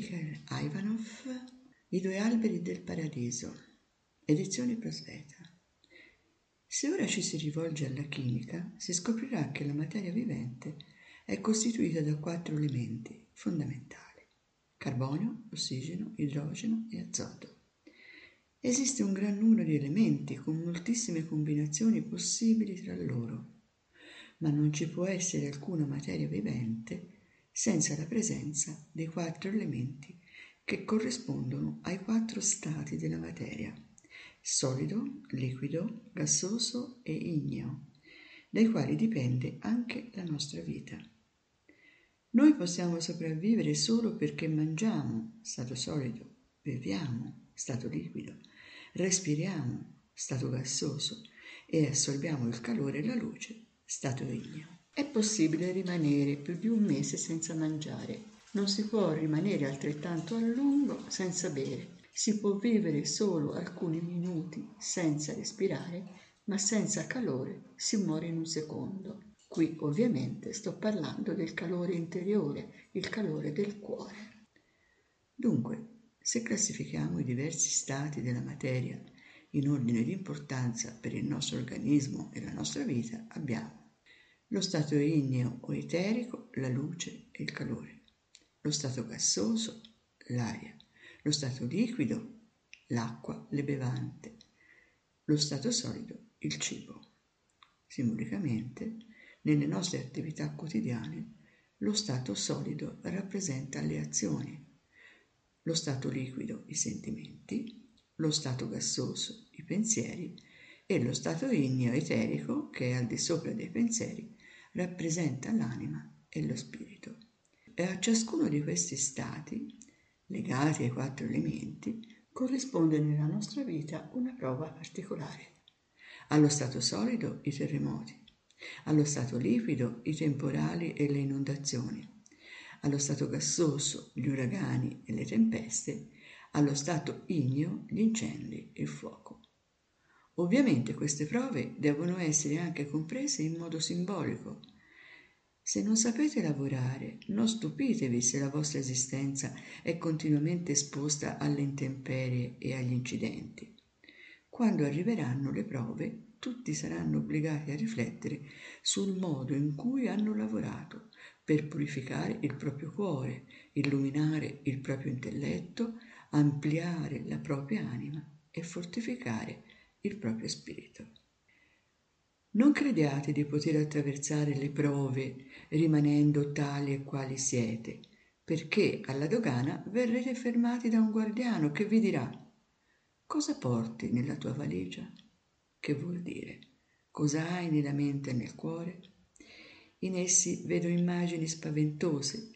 Mikhail Ivanov I due alberi del paradiso, edizioni Prosveta. Se ora ci si rivolge alla chimica, si scoprirà che la materia vivente è costituita da quattro elementi fondamentali: carbonio, ossigeno, idrogeno e azoto. Esiste un gran numero di elementi con moltissime combinazioni possibili tra loro, ma non ci può essere alcuna materia vivente senza la presenza dei quattro elementi che corrispondono ai quattro stati della materia, solido, liquido, gassoso e igneo, dai quali dipende anche la nostra vita. Noi possiamo sopravvivere solo perché mangiamo, stato solido, beviamo, stato liquido, respiriamo, stato gassoso, e assorbiamo il calore e la luce, stato igneo. È possibile rimanere più di un mese senza mangiare non si può rimanere altrettanto a lungo senza bere. Si può vivere solo alcuni minuti senza respirare, ma senza calore si muore in un secondo. Qui ovviamente sto parlando del calore interiore, il calore del cuore. Dunque, se classifichiamo i diversi stati della materia in ordine di importanza per il nostro organismo e la nostra vita, abbiamo lo stato igneo o eterico, la luce e il calore. Lo stato gassoso, l'aria, lo stato liquido, l'acqua, le bevande, lo stato solido, il cibo. Simbolicamente, nelle nostre attività quotidiane, lo stato solido rappresenta le azioni, lo stato liquido i sentimenti, lo stato gassoso i pensieri. E lo stato igneo eterico, che è al di sopra dei pensieri, rappresenta l'anima e lo spirito e a ciascuno di questi stati, legati ai quattro elementi, corrisponde nella nostra vita una prova particolare. Allo stato solido i terremoti, allo stato liquido i temporali e le inondazioni, allo stato gassoso gli uragani e le tempeste, allo stato igneo gli incendi e il fuoco. Ovviamente queste prove devono essere anche comprese in modo simbolico, se non sapete lavorare, non stupitevi se la vostra esistenza è continuamente esposta alle intemperie e agli incidenti. Quando arriveranno le prove, tutti saranno obbligati a riflettere sul modo in cui hanno lavorato per purificare il proprio cuore, illuminare il proprio intelletto, ampliare la propria anima e fortificare il proprio spirito. Non crediate di poter attraversare le prove rimanendo tali e quali siete, perché alla dogana verrete fermati da un guardiano che vi dirà cosa porti nella tua valigia? Che vuol dire? Cosa hai nella mente e nel cuore? In essi vedo immagini spaventose.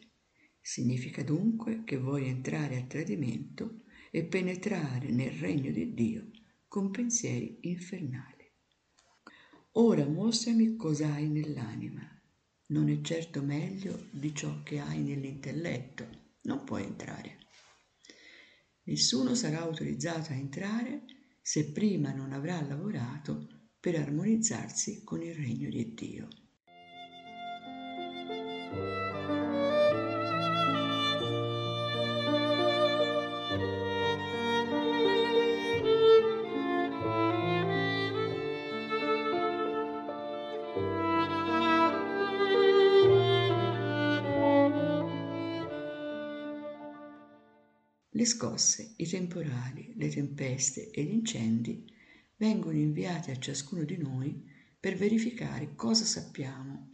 Significa dunque che vuoi entrare a tradimento e penetrare nel regno di Dio con pensieri infernali. Ora mostrami cosa hai nell'anima. Non è certo meglio di ciò che hai nell'intelletto. Non puoi entrare. Nessuno sarà autorizzato a entrare se prima non avrà lavorato per armonizzarsi con il regno di Dio. Le scosse, i temporali, le tempeste e gli incendi vengono inviati a ciascuno di noi per verificare cosa sappiamo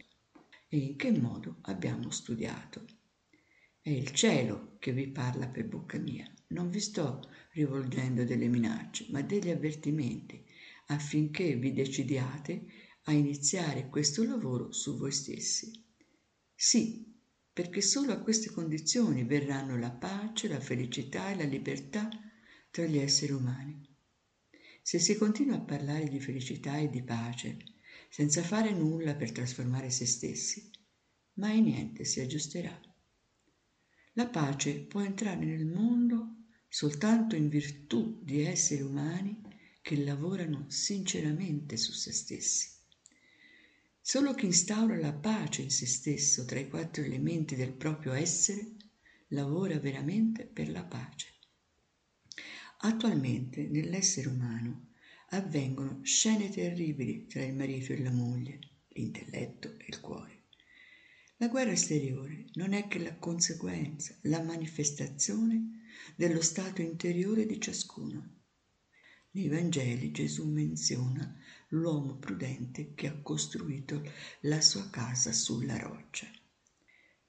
e in che modo abbiamo studiato. È il cielo che vi parla per bocca mia. Non vi sto rivolgendo delle minacce, ma degli avvertimenti affinché vi decidiate a iniziare questo lavoro su voi stessi. Sì, perché solo a queste condizioni verranno la pace, la felicità e la libertà tra gli esseri umani. Se si continua a parlare di felicità e di pace senza fare nulla per trasformare se stessi, mai niente si aggiusterà. La pace può entrare nel mondo soltanto in virtù di esseri umani che lavorano sinceramente su se stessi. Solo chi instaura la pace in se stesso tra i quattro elementi del proprio essere lavora veramente per la pace. Attualmente nell'essere umano avvengono scene terribili tra il marito e la moglie, l'intelletto e il cuore. La guerra esteriore non è che la conseguenza, la manifestazione dello stato interiore di ciascuno. Nei Vangeli Gesù menziona l'uomo prudente che ha costruito la sua casa sulla roccia.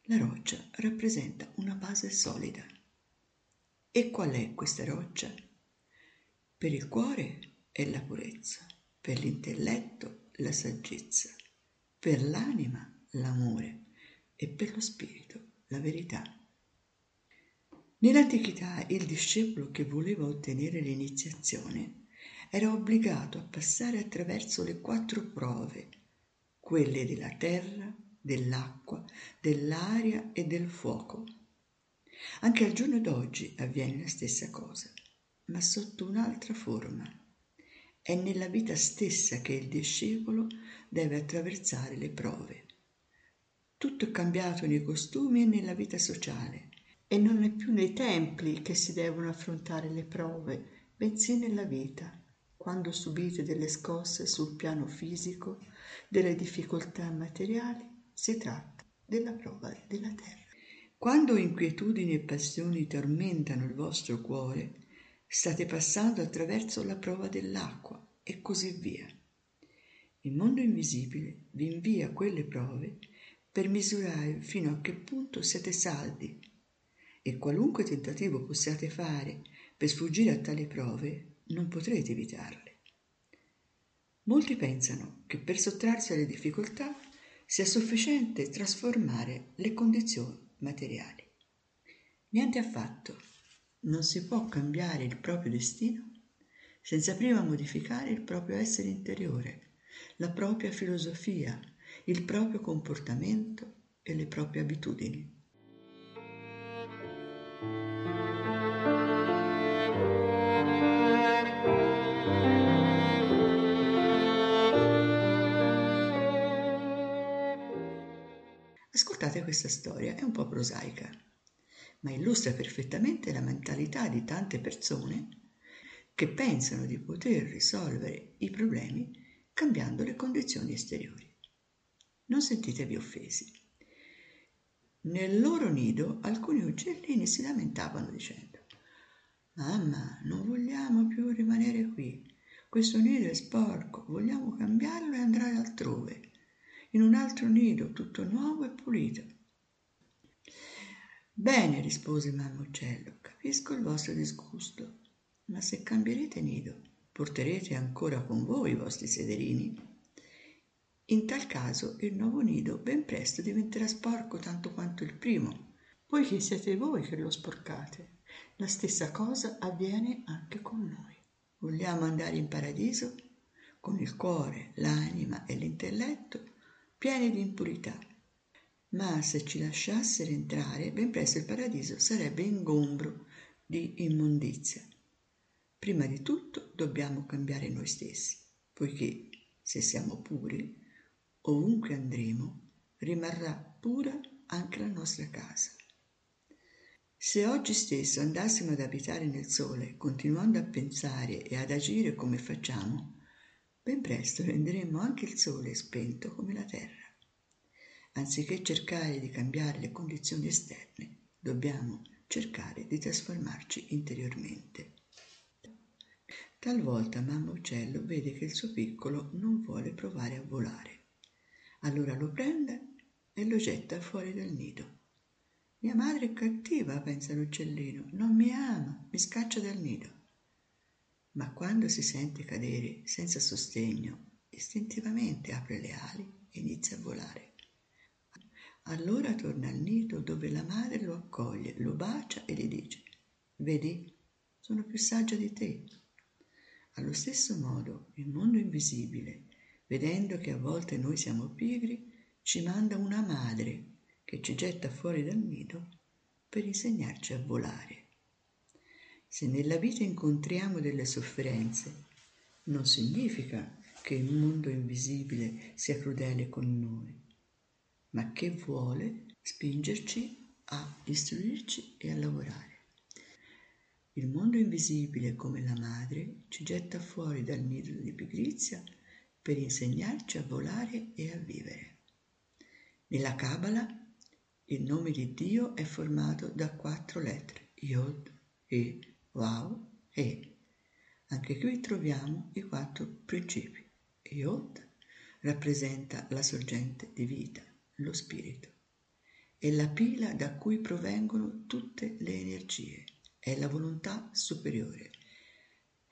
La roccia rappresenta una base solida. E qual è questa roccia? Per il cuore è la purezza, per l'intelletto la saggezza, per l'anima l'amore e per lo spirito la verità. Nell'antichità il discepolo che voleva ottenere l'iniziazione era obbligato a passare attraverso le quattro prove, quelle della terra, dell'acqua, dell'aria e del fuoco. Anche al giorno d'oggi avviene la stessa cosa, ma sotto un'altra forma. È nella vita stessa che il discepolo deve attraversare le prove. Tutto è cambiato nei costumi e nella vita sociale e non è più nei templi che si devono affrontare le prove, bensì nella vita, quando subite delle scosse sul piano fisico, delle difficoltà materiali si tratta della prova della terra. Quando inquietudini e passioni tormentano il vostro cuore, state passando attraverso la prova dell'acqua e così via. Il mondo invisibile vi invia quelle prove per misurare fino a che punto siete saldi e qualunque tentativo possiate fare per sfuggire a tali prove non potrete evitarle. Molti pensano che per sottrarsi alle difficoltà sia sufficiente trasformare le condizioni materiali. Niente affatto. Non si può cambiare il proprio destino senza prima modificare il proprio essere interiore, la propria filosofia, il proprio comportamento e le proprie abitudini. Ascoltate questa storia, è un po' prosaica, ma illustra perfettamente la mentalità di tante persone che pensano di poter risolvere i problemi cambiando le condizioni esteriori. Non sentitevi offesi. Nel loro nido alcuni uccellini si lamentavano dicendo Mamma, non vogliamo più rimanere qui. Questo nido è sporco, vogliamo cambiarlo e andare altrove in un altro nido tutto nuovo e pulito. Bene, rispose mamma uccello, capisco il vostro disgusto, ma se cambierete nido, porterete ancora con voi i vostri sederini? In tal caso il nuovo nido ben presto diventerà sporco tanto quanto il primo, poiché siete voi che lo sporcate. La stessa cosa avviene anche con noi. Vogliamo andare in paradiso? Con il cuore, l'anima e l'intelletto pieni di impurità. Ma se ci lasciassero entrare, ben presto il paradiso sarebbe ingombro di immondizia. Prima di tutto dobbiamo cambiare noi stessi, poiché se siamo puri, ovunque andremo, rimarrà pura anche la nostra casa. Se oggi stesso andassimo ad abitare nel sole, continuando a pensare e ad agire come facciamo, ben presto renderemo anche il sole spento come la terra. Anziché cercare di cambiare le condizioni esterne, dobbiamo cercare di trasformarci interiormente. Talvolta mamma uccello vede che il suo piccolo non vuole provare a volare. Allora lo prende e lo getta fuori dal nido. Mia madre è cattiva, pensa l'uccellino, non mi ama, mi scaccia dal nido ma quando si sente cadere senza sostegno, istintivamente apre le ali e inizia a volare. Allora torna al nido dove la madre lo accoglie, lo bacia e gli dice, vedi, sono più saggia di te. Allo stesso modo, il mondo invisibile, vedendo che a volte noi siamo pigri, ci manda una madre che ci getta fuori dal nido per insegnarci a volare. Se nella vita incontriamo delle sofferenze, non significa che il mondo invisibile sia crudele con noi, ma che vuole spingerci a istruirci e a lavorare. Il mondo invisibile come la madre ci getta fuori dal nido di pigrizia per insegnarci a volare e a vivere. Nella Kabbalah il nome di Dio è formato da quattro lettere, Yod, E, Waw, E. Anche qui troviamo i quattro principi. Yod rappresenta la sorgente di vita, lo spirito. È la pila da cui provengono tutte le energie, è la volontà superiore.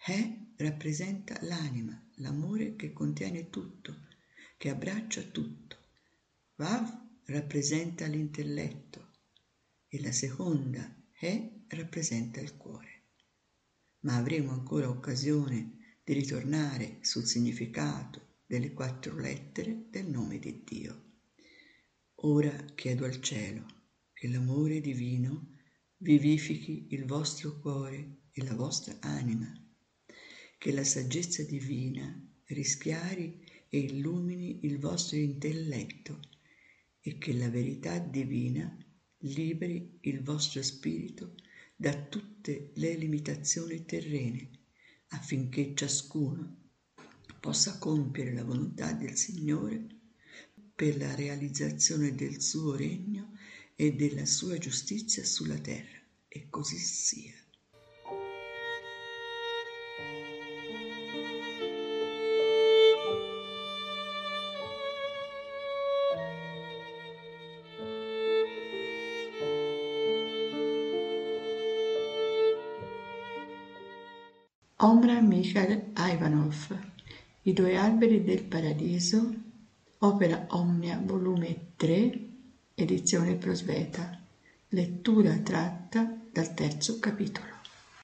He rappresenta l'anima, l'amore che contiene tutto, che abbraccia tutto. Vav rappresenta l'intelletto e la seconda He rappresenta il cuore. Ma avremo ancora occasione di ritornare sul significato delle quattro lettere del nome di Dio. Ora chiedo al cielo che l'amore divino vivifichi il vostro cuore e la vostra anima, che la saggezza divina rischiari e illumini il vostro intelletto e che la verità divina liberi il vostro spirito da tutte le limitazioni terrene affinché ciascuno possa compiere la volontà del Signore per la realizzazione del suo regno e della sua giustizia sulla terra. E così sia. Omra Mikhail Ivanov i due alberi del paradiso, opera Omnia, volume 3, edizione Prosveta, lettura tratta dal terzo capitolo.